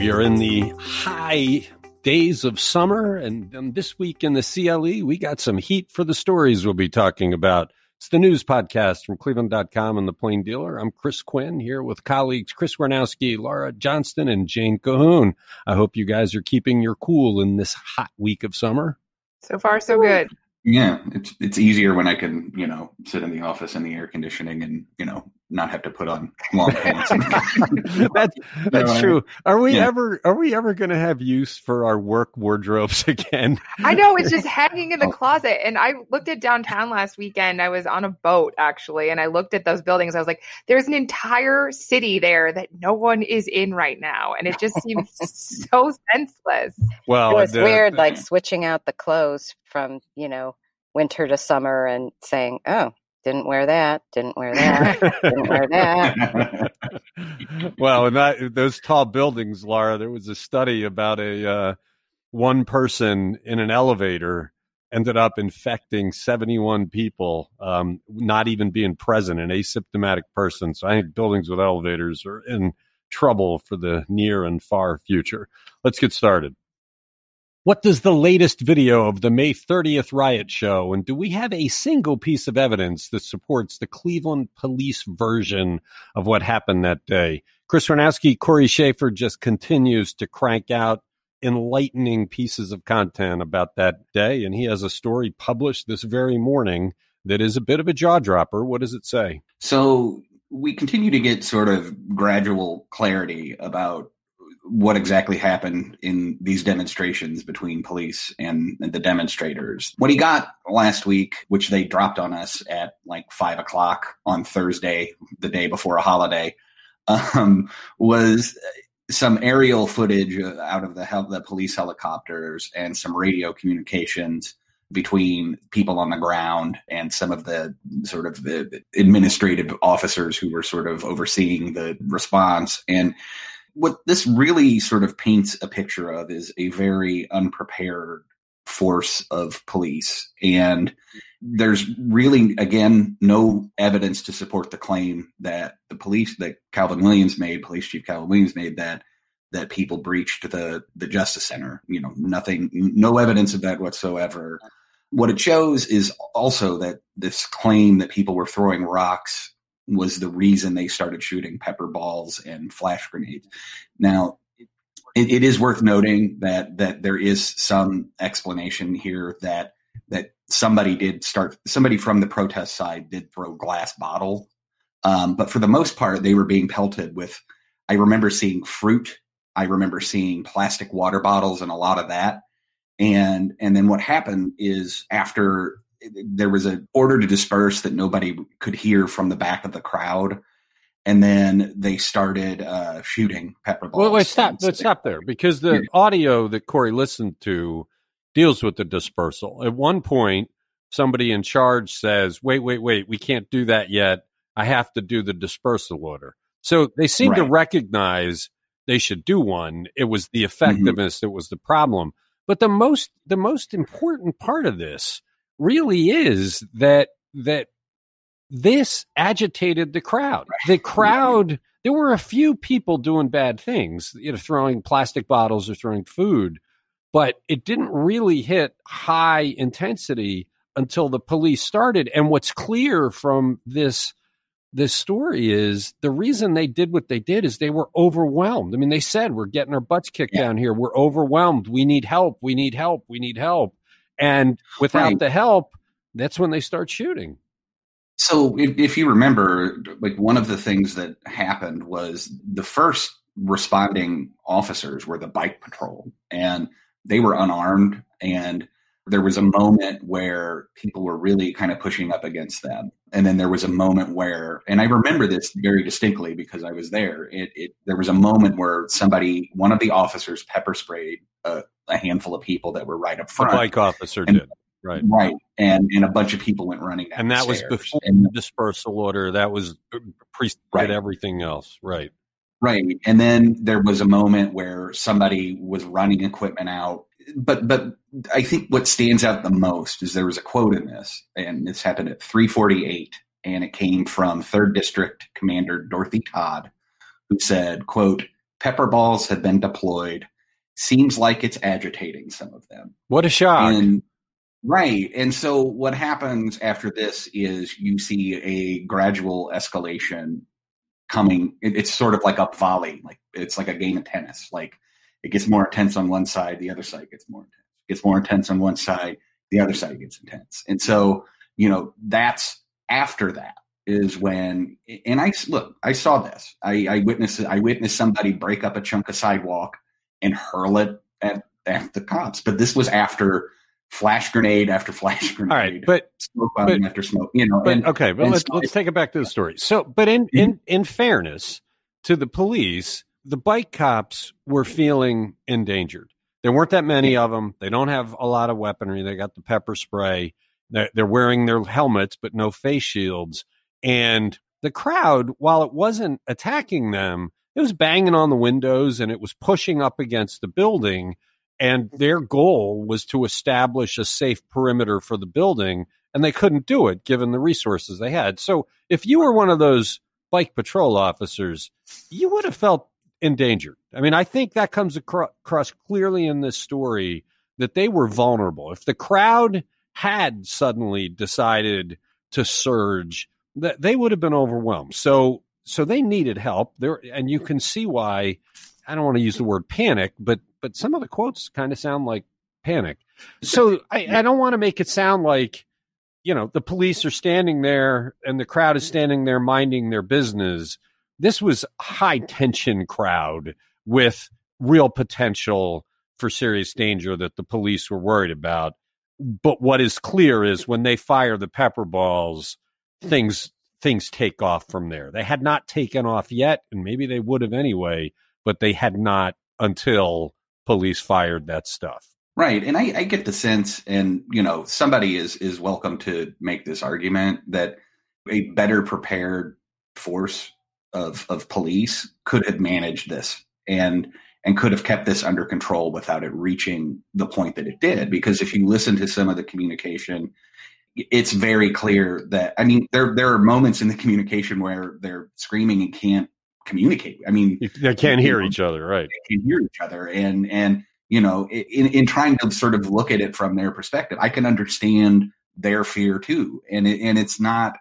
We are in the high days of summer, and um, this week in the CLE, we got some heat for the stories we'll be talking about. It's the news podcast from cleveland.com and the Plain Dealer. I'm Chris Quinn here with colleagues Chris Warnowski, Laura Johnston, and Jane Cahoon. I hope you guys are keeping your cool in this hot week of summer. So far, so good. Yeah, it's it's easier when I can, you know, sit in the office in the air conditioning and, you know, not have to put on long pants. that's that's true. Are we yeah. ever are we ever going to have use for our work wardrobes again? I know it's just hanging in the oh. closet. And I looked at downtown last weekend. I was on a boat actually, and I looked at those buildings. I was like, "There's an entire city there that no one is in right now," and it just seems so senseless. Well, it was the, weird, like switching out the clothes from you know winter to summer and saying, "Oh, didn't wear that, didn't wear that, didn't wear that." well, and that those tall buildings, Laura, there was a study about a uh, one person in an elevator ended up infecting 71 people, um, not even being present, an asymptomatic person. So I think buildings with elevators are in trouble for the near and far future. Let's get started. What does the latest video of the May 30th riot show? And do we have a single piece of evidence that supports the Cleveland police version of what happened that day? Chris Warnowski, Cory Shaffer just continues to crank out enlightening pieces of content about that day. And he has a story published this very morning that is a bit of a jaw dropper. What does it say? So we continue to get sort of gradual clarity about what exactly happened in these demonstrations between police and, the demonstrators. What he got last week, which they dropped on us at like five o'clock on Thursday, the day before a holiday, um, was some aerial footage out of the, hel- the police helicopters and some radio communications between people on the ground and some of the sort of the administrative officers who were sort of overseeing the response and what this really sort of paints a picture of is a very unprepared force of police. And there's really, again, no evidence to support the claim that the police, that Calvin Williams made, Police Chief Calvin Williams made that that people breached the the Justice Center. You know, nothing, no evidence of that whatsoever. What it shows is also that this claim that people were throwing rocks was the reason they started shooting pepper balls and flash grenades. Now, it, it is worth noting that that there is some explanation here that that somebody did start somebody from the protest side did throw glass bottle, um, but for the most part they were being pelted with. I remember seeing fruit. I remember seeing plastic water bottles and a lot of that. And and then what happened is after there was an order to disperse that nobody could hear from the back of the crowd and then they started uh, shooting pepper balls. Well, let's stop. Let's stop there because the audio that Cory listened to deals with the dispersal. At one point, somebody in charge says, "Wait, wait, wait! We can't do that yet. I have to do the dispersal order." So they seem right. to recognize they should do one. It was the mm-hmm. effectiveness mm-hmm. that was the problem. But the most the most important part of this really is that that this agitated the crowd. The crowd, there were a few people doing bad things, you know, throwing plastic bottles or throwing food, but it didn't really hit high intensity until the police started. And what's clear from this this story is the reason they did what they did is they were overwhelmed. I mean, they said, We're getting our butts kicked yeah. down here. We're overwhelmed. We need help. We need help. We need help. And without right. the help, that's when they start shooting. So, if, if you remember, like one of the things that happened was the first responding officers were the bike patrol, and they were unarmed. And there was a moment where people were really kind of pushing up against them. And then there was a moment where and i remember this very distinctly because i was there it, it there was a moment where somebody one of the officers pepper sprayed a, a handful of people that were right up front. the bike officer and, did right. Right and and a bunch of people went running and that was before and, the dispersal order that was pre right. everything else right. Right and then there was a moment where somebody was running equipment out but but I think what stands out the most is there was a quote in this, and this happened at 348, and it came from Third District Commander Dorothy Todd, who said, "quote Pepper balls have been deployed. Seems like it's agitating some of them." What a shock! And, right, and so what happens after this is you see a gradual escalation coming. It, it's sort of like a volley, like it's like a game of tennis, like it gets more intense on one side, the other side gets more intense. It gets more intense on one side, the other side gets intense. And so, you know, that's after that is when and I look, I saw this. I, I witnessed I witnessed somebody break up a chunk of sidewalk and hurl it at, at the cops. But this was after flash grenade after flash grenade. All right, but smoke bomb after smoke. You know, but, and, okay, but let's, so let's take it back to the story. So, but in mm-hmm. in in fairness to the police, the bike cops were feeling endangered. There weren't that many of them. They don't have a lot of weaponry. They got the pepper spray. They're, they're wearing their helmets, but no face shields. And the crowd, while it wasn't attacking them, it was banging on the windows and it was pushing up against the building. And mm-hmm. their goal was to establish a safe perimeter for the building. And they couldn't do it given the resources they had. So if you were one of those bike patrol officers, you would have felt endangered. I mean, I think that comes across clearly in this story that they were vulnerable. If the crowd had suddenly decided to surge, that they would have been overwhelmed. So, so they needed help there, and you can see why. I don't want to use the word panic, but but some of the quotes kind of sound like panic. So I, I don't want to make it sound like you know the police are standing there and the crowd is standing there minding their business this was high tension crowd with real potential for serious danger that the police were worried about. But what is clear is when they fire the pepper balls, things things take off from there. They had not taken off yet, and maybe they would have anyway, but they had not until police fired that stuff. Right, and I, I get the sense, and you know, somebody is is welcome to make this argument that a better prepared force of of police could have managed this and and could have kept this under control without it reaching the point that it did. Because if you listen to some of the communication it's very clear that i mean there there are moments in the communication where they're screaming and can't communicate. I mean they can't hear know, each other right. they can hear each other. And and you know in in trying to sort of look at it from their perspective i can understand their fear too. And it, and it's not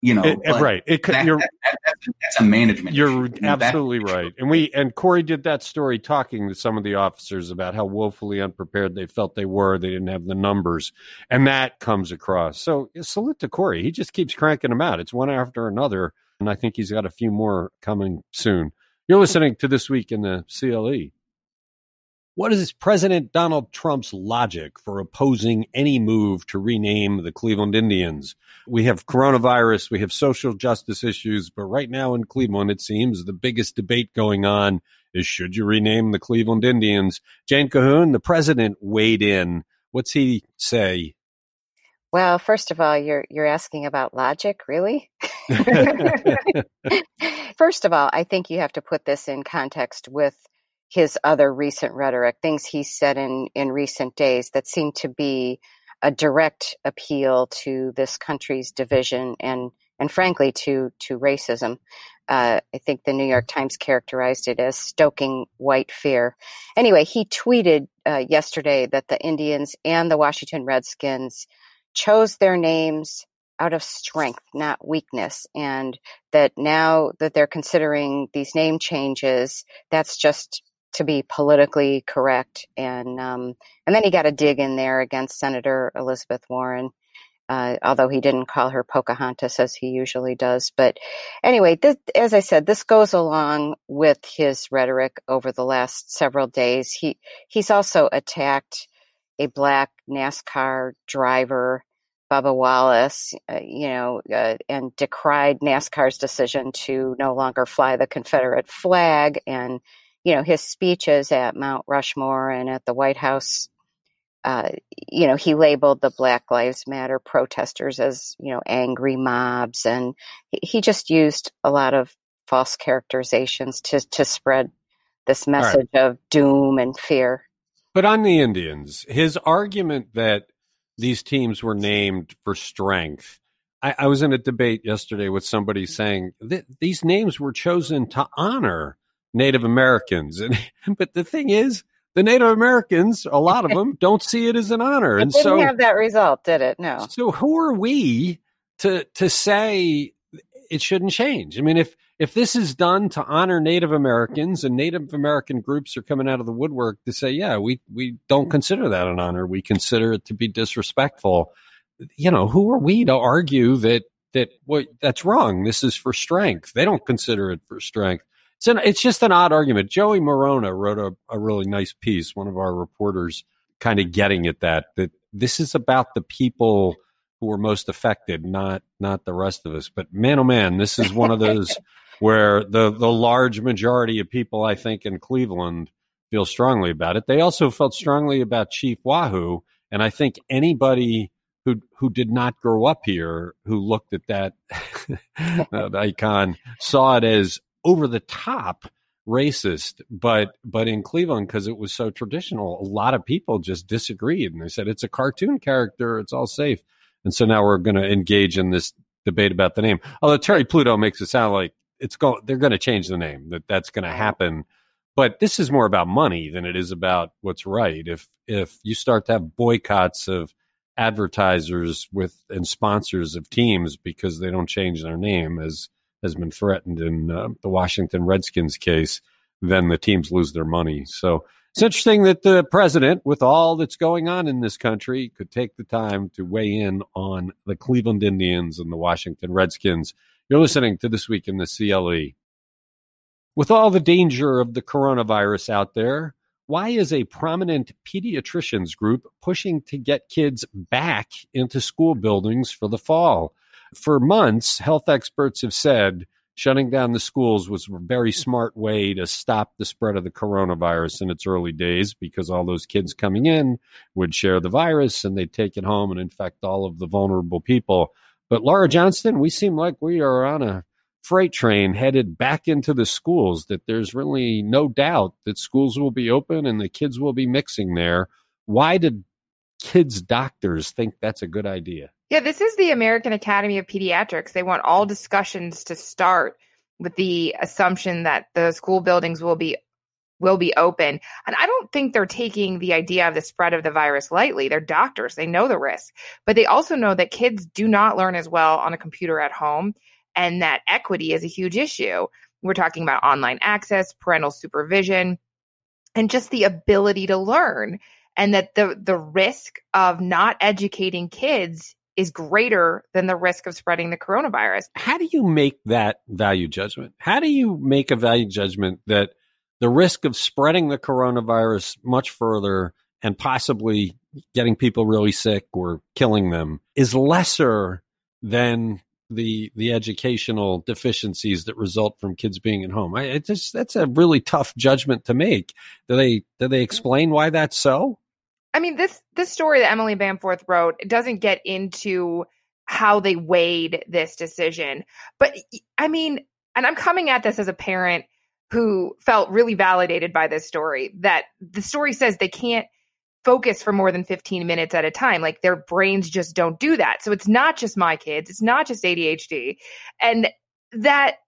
you know, it, right. It could, that, you're, that, that, that's, a management. You're issue. absolutely right. And we and Cory did that story talking to some of the officers about how woefully unprepared they felt they were. They didn't have the numbers, and that comes across. So salute to Cory. He just keeps cranking them out. It's one after another, and I think he's got a few more coming soon. You're listening to this week in the CLE. What is President Donald Trump's logic for opposing any move to rename the Cleveland Indians? We have coronavirus, we have social justice issues, but right now in Cleveland, it seems the biggest debate going on is should you rename the Cleveland Indians? Jane Cahoon, the president weighed in. What's he say? Well, first of all, you're you're asking about logic, really? first of all, I think you have to put this in context with his other recent rhetoric, things he said in, in recent days that seem to be a direct appeal to this country's division and and frankly to to racism. Uh, I think the New York Times characterized it as stoking white fear. Anyway, he tweeted uh, yesterday that the Indians and the Washington Redskins chose their names out of strength, not weakness. And that now that they're considering these name changes, that's just to be politically correct. And, um, and then he got a dig in there against Senator Elizabeth Warren. Uh, although he didn't call her Pocahontas as he usually does. But anyway, this, as I said, this goes along with his rhetoric over the last several days. He he's also attacked a black NASCAR driver Bubba Wallace, uh, you know, uh, and decried NASCAR's decision to no longer fly the Confederate flag. And, you know, his speeches at Mount Rushmore and at the White House, uh, you know, he labeled the Black Lives Matter protesters as, you know, angry mobs. And he just used a lot of false characterizations to, to spread this message right. of doom and fear. But on the Indians, his argument that these teams were named for strength. I, I was in a debate yesterday with somebody saying that these names were chosen to honor Native Americans. And, but the thing is, the Native Americans, a lot of them, don't see it as an honor. It and didn't so have that result, did it? No. So who are we to to say it shouldn't change? I mean, if if this is done to honor Native Americans and Native American groups are coming out of the woodwork to say, yeah, we, we don't mm-hmm. consider that an honor. We consider it to be disrespectful. You know, who are we to argue that, that what that's wrong? This is for strength. They don't consider it for strength. It's an, it's just an odd argument. Joey Morona wrote a, a really nice piece, one of our reporters kind of getting at that, that this is about the people who were most affected, not not the rest of us. But man, oh man, this is one of those where the the large majority of people, I think, in Cleveland feel strongly about it. They also felt strongly about Chief Wahoo, and I think anybody who who did not grow up here, who looked at that icon, saw it as over the top racist. But but in Cleveland, because it was so traditional, a lot of people just disagreed, and they said it's a cartoon character, it's all safe. And so now we're going to engage in this debate about the name. Although Terry Pluto makes it sound like it's going they're going to change the name that that's going to uh-huh. happen but this is more about money than it is about what's right if if you start to have boycotts of advertisers with and sponsors of teams because they don't change their name as has been threatened in uh, the Washington Redskins case then the teams lose their money so it's interesting that the president with all that's going on in this country could take the time to weigh in on the Cleveland Indians and the Washington Redskins you're listening to This Week in the CLE. With all the danger of the coronavirus out there, why is a prominent pediatricians group pushing to get kids back into school buildings for the fall? For months, health experts have said shutting down the schools was a very smart way to stop the spread of the coronavirus in its early days because all those kids coming in would share the virus and they'd take it home and infect all of the vulnerable people. But Laura Johnston, we seem like we are on a freight train headed back into the schools, that there's really no doubt that schools will be open and the kids will be mixing there. Why did kids' doctors think that's a good idea? Yeah, this is the American Academy of Pediatrics. They want all discussions to start with the assumption that the school buildings will be will be open. And I don't think they're taking the idea of the spread of the virus lightly. They're doctors, they know the risk, but they also know that kids do not learn as well on a computer at home and that equity is a huge issue. We're talking about online access, parental supervision, and just the ability to learn. And that the, the risk of not educating kids is greater than the risk of spreading the coronavirus. How do you make that value judgment? How do you make a value judgment that the risk of spreading the coronavirus much further and possibly getting people really sick or killing them is lesser than the the educational deficiencies that result from kids being at home. I just that's a really tough judgment to make. Do they do they explain why that's so? I mean this this story that Emily Bamforth wrote doesn't get into how they weighed this decision. But I mean, and I'm coming at this as a parent who felt really validated by this story that the story says they can't focus for more than 15 minutes at a time. Like their brains just don't do that. So it's not just my kids, it's not just ADHD. And that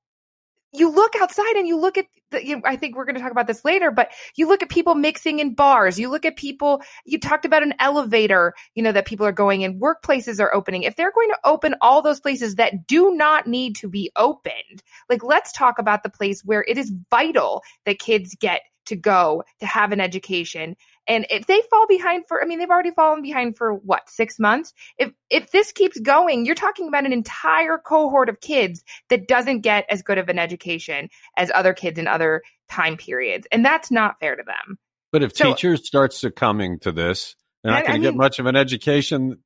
you look outside and you look at the, you I think we're going to talk about this later, but you look at people mixing in bars. You look at people, you talked about an elevator, you know, that people are going in. Workplaces are opening. If they're going to open all those places that do not need to be opened, like let's talk about the place where it is vital that kids get to go to have an education and if they fall behind for, I mean, they've already fallen behind for what, six months? If, if this keeps going, you're talking about an entire cohort of kids that doesn't get as good of an education as other kids in other time periods. And that's not fair to them. But if so, teachers start succumbing to this, they're not going to get much of an education.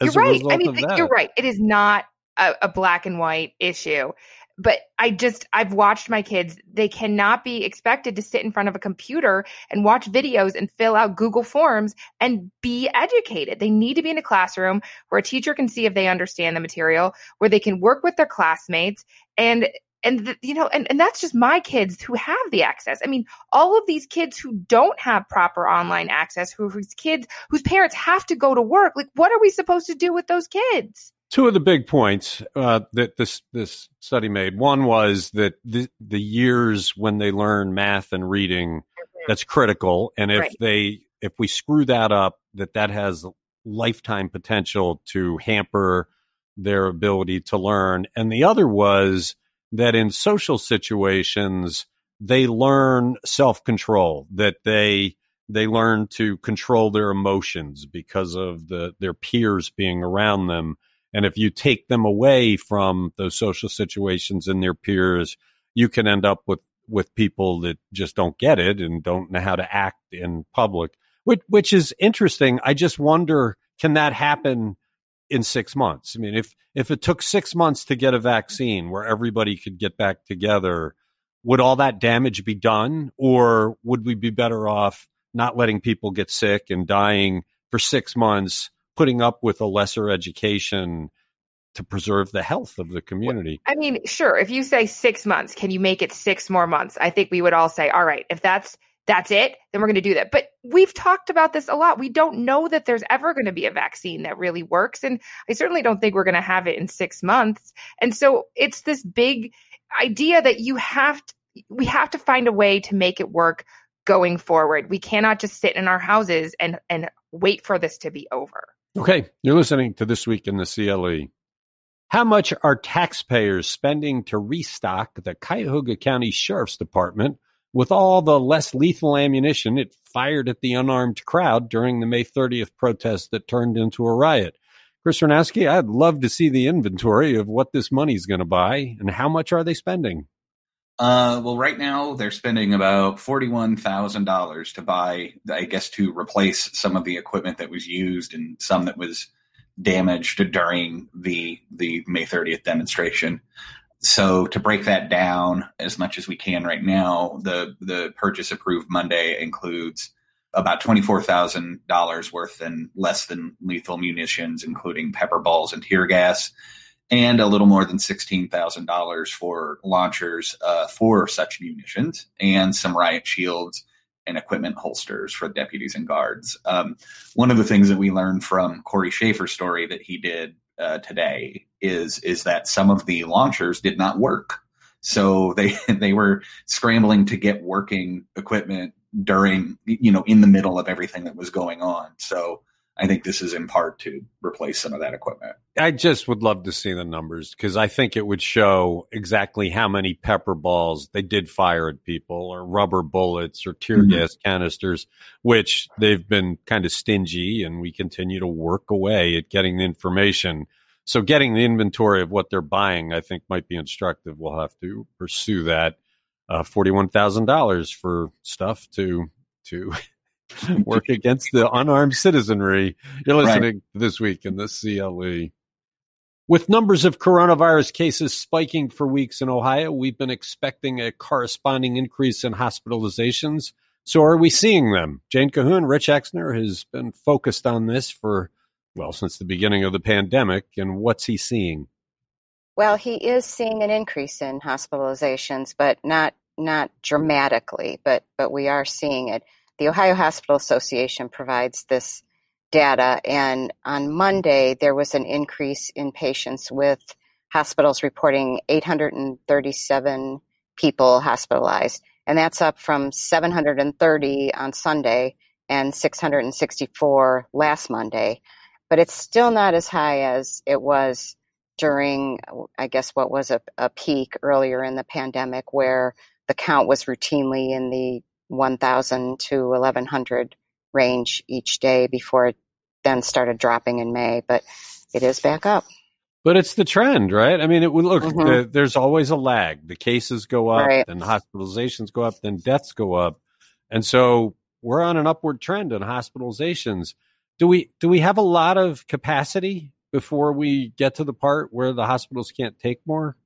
you're right. I mean, you're right. It is not a, a black and white issue but I just, I've watched my kids. They cannot be expected to sit in front of a computer and watch videos and fill out Google Forms and be educated. They need to be in a classroom where a teacher can see if they understand the material, where they can work with their classmates and and the, you know and, and that's just my kids who have the access i mean all of these kids who don't have proper online access who, whose kids whose parents have to go to work like what are we supposed to do with those kids Two of the big points uh, that this this study made. One was that the, the years when they learn math and reading, mm-hmm. that's critical, and if right. they if we screw that up, that that has lifetime potential to hamper their ability to learn. And the other was that in social situations they learn self control, that they they learn to control their emotions because of the their peers being around them and if you take them away from those social situations and their peers, you can end up with, with people that just don't get it and don't know how to act in public, which, which is interesting. I just wonder, can that happen in six months? I mean, if, if it took six months to get a vaccine where everybody could get back together, would all that damage be done? Or would we be better off not letting people get sick and dying for six months? Putting up with a lesser education to preserve the health of the community. I mean, sure, if you say 6 months, can you make it 6 more months? I think we would all say, "All right, if that's that's it, then we're going to do that." But we've talked about this a lot. We don't know that there's ever going to be a vaccine that really works, and I certainly don't think we're going to have it in 6 months. And so it's this big idea that you have to we have to find a way to make it work going forward. We cannot just sit in our houses and and wait for this to be over. Okay, you're listening to This Week in the CLE. How much are taxpayers spending to restock the Cuyahoga County Sheriff's Department with all the less lethal ammunition it fired at the unarmed crowd during the May 30th protest that turned into a riot? Chris Ranowski, I'd love to see the inventory of what this money's going to buy and how much are they spending? Uh, well, right now they're spending about forty-one thousand dollars to buy, I guess, to replace some of the equipment that was used and some that was damaged during the the May 30th demonstration. So to break that down as much as we can right now, the the purchase approved Monday includes about twenty four thousand dollars worth and less than lethal munitions, including pepper balls and tear gas and a little more than $16,000 for launchers uh, for such munitions and some riot shields and equipment holsters for deputies and guards. Um, one of the things that we learned from Cory Shaffer's story that he did uh, today is is that some of the launchers did not work. So they they were scrambling to get working equipment during you know in the middle of everything that was going on. So I think this is in part to replace some of that equipment. I just would love to see the numbers because I think it would show exactly how many pepper balls they did fire at people or rubber bullets or tear mm-hmm. gas canisters, which they've been kind of stingy and we continue to work away at getting the information. So getting the inventory of what they're buying, I think might be instructive. We'll have to pursue that. Uh, $41,000 for stuff to, to work against the unarmed citizenry. You're listening right. this week in the CLE. With numbers of coronavirus cases spiking for weeks in Ohio, we've been expecting a corresponding increase in hospitalizations. So are we seeing them? Jane Cahoon, Rich Exner has been focused on this for, well, since the beginning of the pandemic. And what's he seeing? Well, he is seeing an increase in hospitalizations, but not not dramatically, but but we are seeing it. The Ohio Hospital Association provides this data, and on Monday there was an increase in patients with hospitals reporting 837 people hospitalized. And that's up from 730 on Sunday and 664 last Monday. But it's still not as high as it was during, I guess, what was a, a peak earlier in the pandemic where the count was routinely in the 1,000 to 1,100 range each day before it then started dropping in May. But it is back up. But it's the trend, right? I mean, it would look. Mm-hmm. The, there's always a lag. The cases go up, right. then hospitalizations go up, then deaths go up, and so we're on an upward trend in hospitalizations. Do we do we have a lot of capacity before we get to the part where the hospitals can't take more?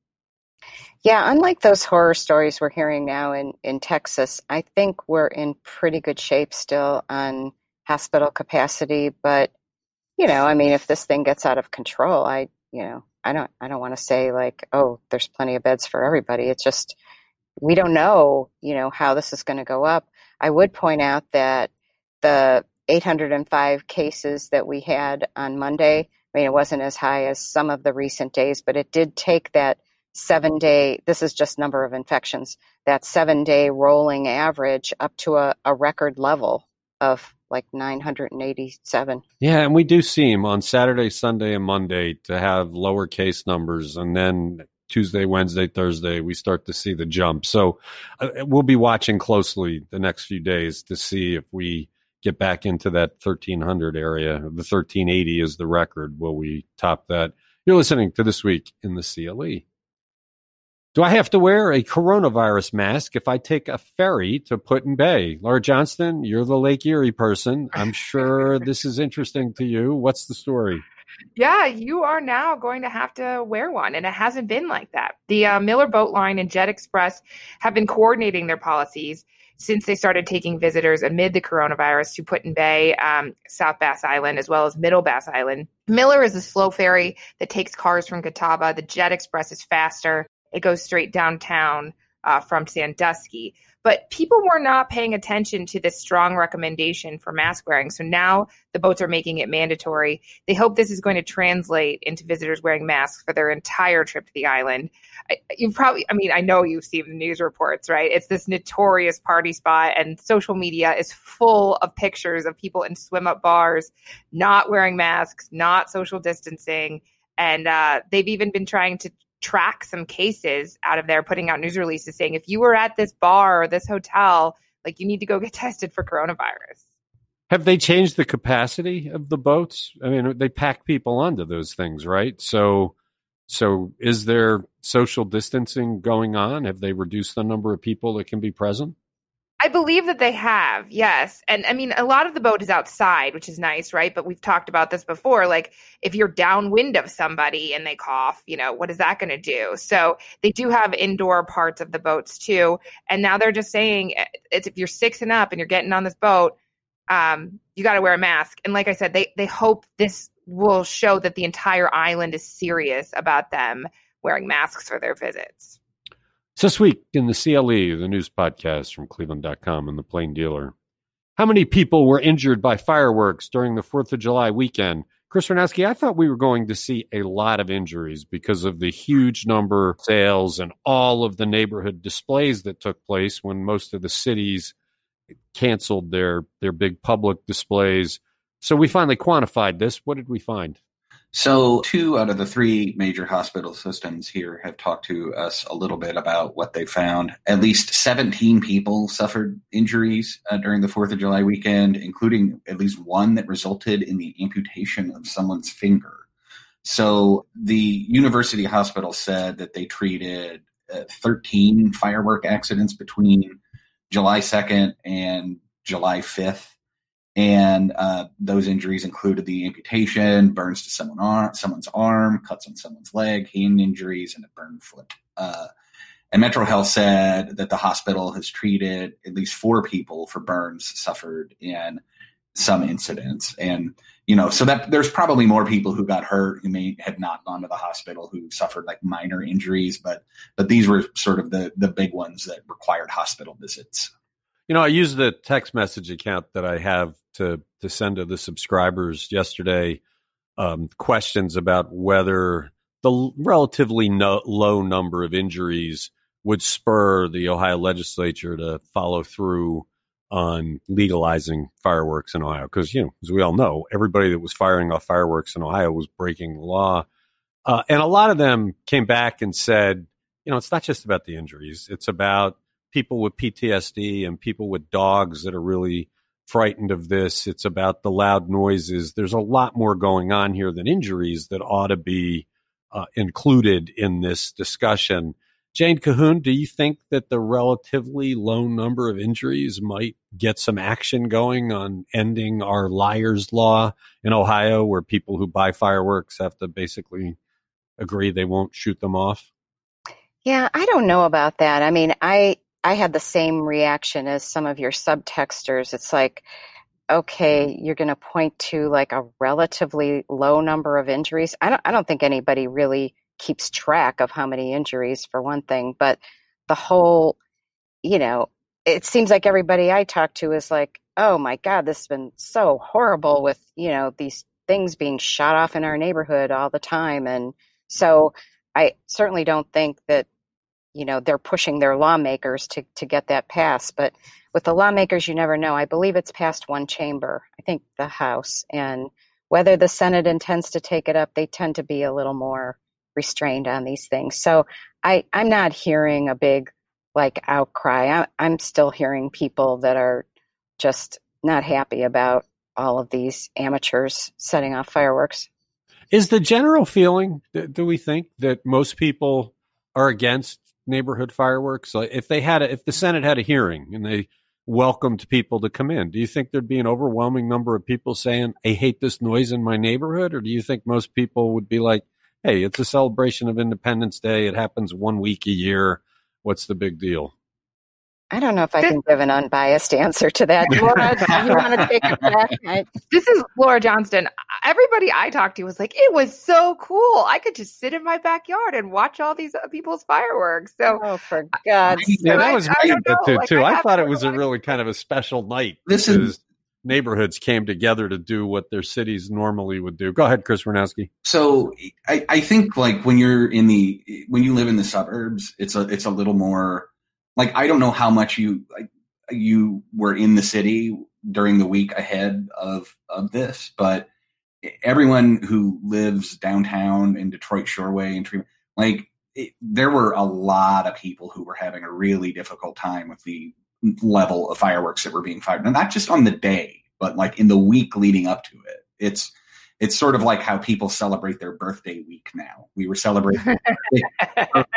Yeah, unlike those horror stories we're hearing now in in Texas, I think we're in pretty good shape still on hospital capacity. But you know, I mean, if this thing gets out of control, I you know, I don't I don't want to say like, oh, there's plenty of beds for everybody. It's just we don't know, you know, how this is going to go up. I would point out that the 805 cases that we had on Monday, I mean, it wasn't as high as some of the recent days, but it did take that seven day, this is just number of infections, that seven day rolling average up to a, a record level of like 987. Yeah, and we do seem on Saturday, Sunday, and Monday to have lower case numbers. And then Tuesday, Wednesday, Thursday, we start to see the jump. So uh, we'll be watching closely the next few days to see if we get back into that 1300 area. The 1380 is the record. Will we top that? You're listening to This Week in the CLE. Do I have to wear a coronavirus mask if I take a ferry to Put-in-Bay? Laura Johnston, you're the Lake Erie person. I'm sure this is interesting to you. What's the story? Yeah, you are now going to have to wear one, and it hasn't been like that. The uh, Miller Boat Line and Jet Express have been coordinating their policies since they started taking visitors amid the coronavirus to Put-in-Bay, um, South Bass Island, as well as Middle Bass Island. Miller is a slow ferry that takes cars from Catawba. The Jet Express is faster. It goes straight downtown uh, from Sandusky. But people were not paying attention to this strong recommendation for mask wearing. So now the boats are making it mandatory. They hope this is going to translate into visitors wearing masks for their entire trip to the island. You probably, I mean, I know you've seen the news reports, right? It's this notorious party spot, and social media is full of pictures of people in swim up bars, not wearing masks, not social distancing. And uh, they've even been trying to track some cases out of there, putting out news releases saying if you were at this bar or this hotel, like you need to go get tested for coronavirus. Have they changed the capacity of the boats? I mean, they pack people onto those things, right? So, so is there social distancing going on? Have they reduced the number of people that can be present? I believe that they have, yes. And I mean, a lot of the boat is outside, which is nice, right? But we've talked about this before. Like, if you're downwind of somebody and they cough, you know, what is that going to do? So they do have indoor parts of the boats too. And now they're just saying eh, it's if you're six and up and you're getting on this boat, um, you got to wear a mask. And like I said, they they hope this will show that the entire island is serious about them wearing masks for their visits. This week in the CLE, the news podcast from Cleveland.com and the Plain Dealer. How many people were injured by fireworks during the 4th of July weekend? Chris Ranowski, I thought we were going to see a lot of injuries because of the huge number of sales and all of the neighborhood displays that took place when most of the cities canceled their, their big public displays. So we finally quantified this. What did we find? So, two out of the three major hospital systems here have talked to us a little bit about what they found. At least 17 people suffered injuries uh, during the 4th of July weekend, including at least one that resulted in the amputation of someone's finger. So, the university hospital said that they treated uh, 13 firework accidents between July 2nd and July 5th and uh, those injuries included the amputation, burns to someone arm, someone's arm, cuts on someone's leg, hand injuries, and a burned foot. Uh, and Metro Health said that the hospital has treated at least four people for burns suffered in some incidents. And, you know, so that there's probably more people who got hurt who may have not gone to the hospital who suffered like minor injuries, but but these were sort of the the big ones that required hospital visits. You know, I use the text message account that I have to to send to the subscribers yesterday um, questions about whether the relatively no, low number of injuries would spur the Ohio legislature to follow through on legalizing fireworks in Ohio. Because, you know, as we all know, everybody that was firing off fireworks in Ohio was breaking the law. Uh, and a lot of them came back and said, you know, it's not just about the injuries, it's about people with PTSD and people with dogs that are really frightened of this. It's about the loud noises. There's a lot more going on here than injuries that ought to be uh, included in this discussion. Jane Cahoon, do you think that the relatively low number of injuries might get some action going on ending our liar's law in Ohio, where people who buy fireworks have to basically agree they won't shoot them off? Yeah, I don't know about that. I mean, I I had the same reaction as some of your subtexters. It's like, okay, mm-hmm. you're going to point to like a relatively low number of injuries. I don't I don't think anybody really keeps track of how many injuries for one thing, but the whole, you know, it seems like everybody I talk to is like, oh my God, this has been so horrible with, you know, these things being shot off in our neighborhood all the time. And so I certainly don't think that, you know, they're pushing their lawmakers to, to get that passed. But with the lawmakers, you never know. I believe it's passed one chamber, I think the House. And whether the Senate intends to take it up, they tend to be a little more restrained on these things. So I, I'm not hearing a big like outcry. I, I'm still hearing people that are just not happy about all of these amateurs setting off fireworks. Is the general feeling, do we think, that most people are against neighborhood fireworks? Like if they had, a, if the Senate had a hearing and they welcomed people to come in, do you think there'd be an overwhelming number of people saying, "I hate this noise in my neighborhood," or do you think most people would be like, hey, it's a celebration of Independence Day. It happens one week a year. What's the big deal? I don't know if I can give an unbiased answer to that. Laura, do you want to take it back? This is Laura Johnston. Everybody I talked to was like, it was so cool. I could just sit in my backyard and watch all these uh, people's fireworks. So, oh, for God's sake. Yeah, that was me too. Like, too. I, I thought it was a really kind of a special night. This is neighborhoods came together to do what their cities normally would do. Go ahead, Chris Wernowski. So I, I think like when you're in the when you live in the suburbs, it's a it's a little more like I don't know how much you you were in the city during the week ahead of of this, but everyone who lives downtown in Detroit Shoreway and like it, there were a lot of people who were having a really difficult time with the level of fireworks that were being fired, and not just on the day, but like in the week leading up to it. It's it's sort of like how people celebrate their birthday week now. We were celebrating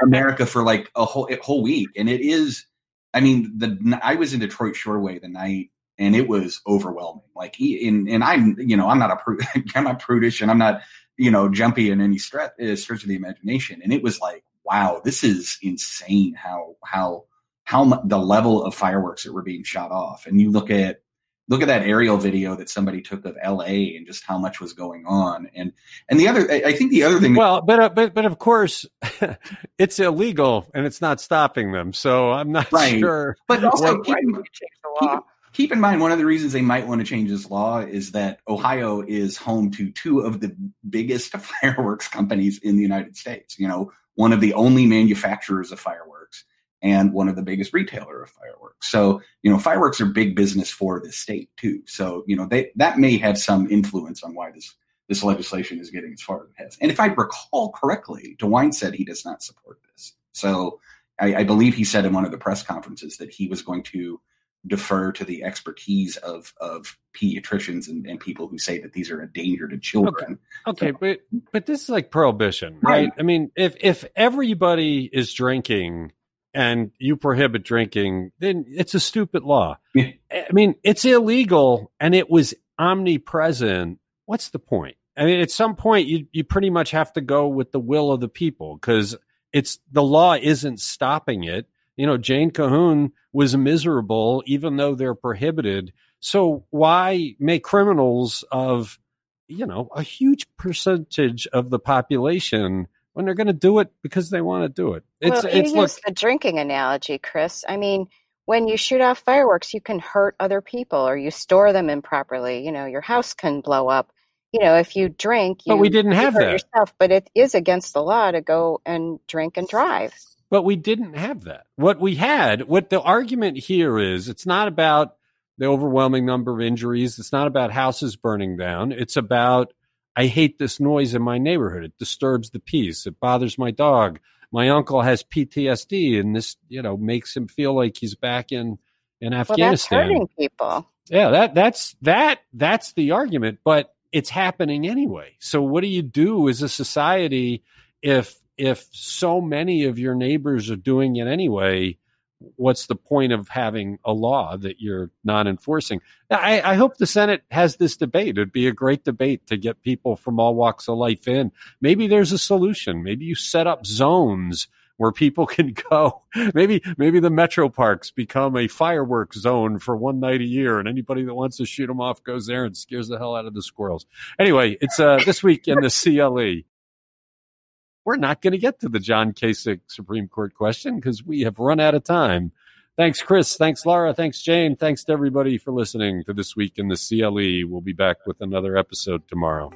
America for like a whole a whole week, and it is. I mean, the I was in Detroit Shoreway the night, and it was overwhelming. Like, in and I'm you know I'm not a I'm not prudish, and I'm not you know jumpy in any stretch uh, stretch of the imagination, and it was like, wow, this is insane. How how how the level of fireworks that were being shot off. And you look at look at that aerial video that somebody took of LA and just how much was going on. And and the other, I think the other thing. Well, but uh, but but of course, it's illegal and it's not stopping them. So I'm not right. sure. But also, keep, keep, keep in mind one of the reasons they might want to change this law is that Ohio is home to two of the biggest fireworks companies in the United States. You know, one of the only manufacturers of fireworks and one of the biggest retailer of fireworks. So, you know, fireworks are big business for the state too. So, you know, they, that may have some influence on why this this legislation is getting as far as it has. And if I recall correctly, DeWine said he does not support this. So I, I believe he said in one of the press conferences that he was going to defer to the expertise of of pediatricians and, and people who say that these are a danger to children. Okay, okay so, but but this is like prohibition, right? right? I mean, if if everybody is drinking and you prohibit drinking, then it's a stupid law. Yeah. I mean, it's illegal and it was omnipresent. What's the point? I mean, at some point, you, you pretty much have to go with the will of the people because it's the law isn't stopping it. You know, Jane Cahoon was miserable, even though they're prohibited. So why make criminals of, you know, a huge percentage of the population when they're going to do it because they want to do it. It's well, it's look, the drinking analogy, Chris. I mean, when you shoot off fireworks, you can hurt other people or you store them improperly. You know, your house can blow up. You know, if you drink, you but we didn't have that yourself. But it is against the law to go and drink and drive. But we didn't have that. What we had, what the argument here is, it's not about the overwhelming number of injuries. It's not about houses burning down. It's about, I hate this noise in my neighborhood. It disturbs the peace. It bothers my dog. My uncle has PTSD and this, you know, makes him feel like he's back in, in Afghanistan. Well, that's hurting people. Yeah, that that's that that's the argument, but it's happening anyway. So what do you do as a society if if so many of your neighbors are doing it anyway? What's the point of having a law that you're not enforcing? I, I hope the Senate has this debate. It'd be a great debate to get people from all walks of life in. Maybe there's a solution. Maybe you set up zones where people can go. Maybe maybe the metro parks become a fireworks zone for one night a year, and anybody that wants to shoot them off goes there and scares the hell out of the squirrels. Anyway, it's uh, this week in the CLE. We're not going to get to the John Kasich Supreme Court question because we have run out of time. Thanks, Chris. Thanks, Laura. Thanks, Jane. Thanks to everybody for listening to This Week in the CLE. We'll be back with another episode tomorrow.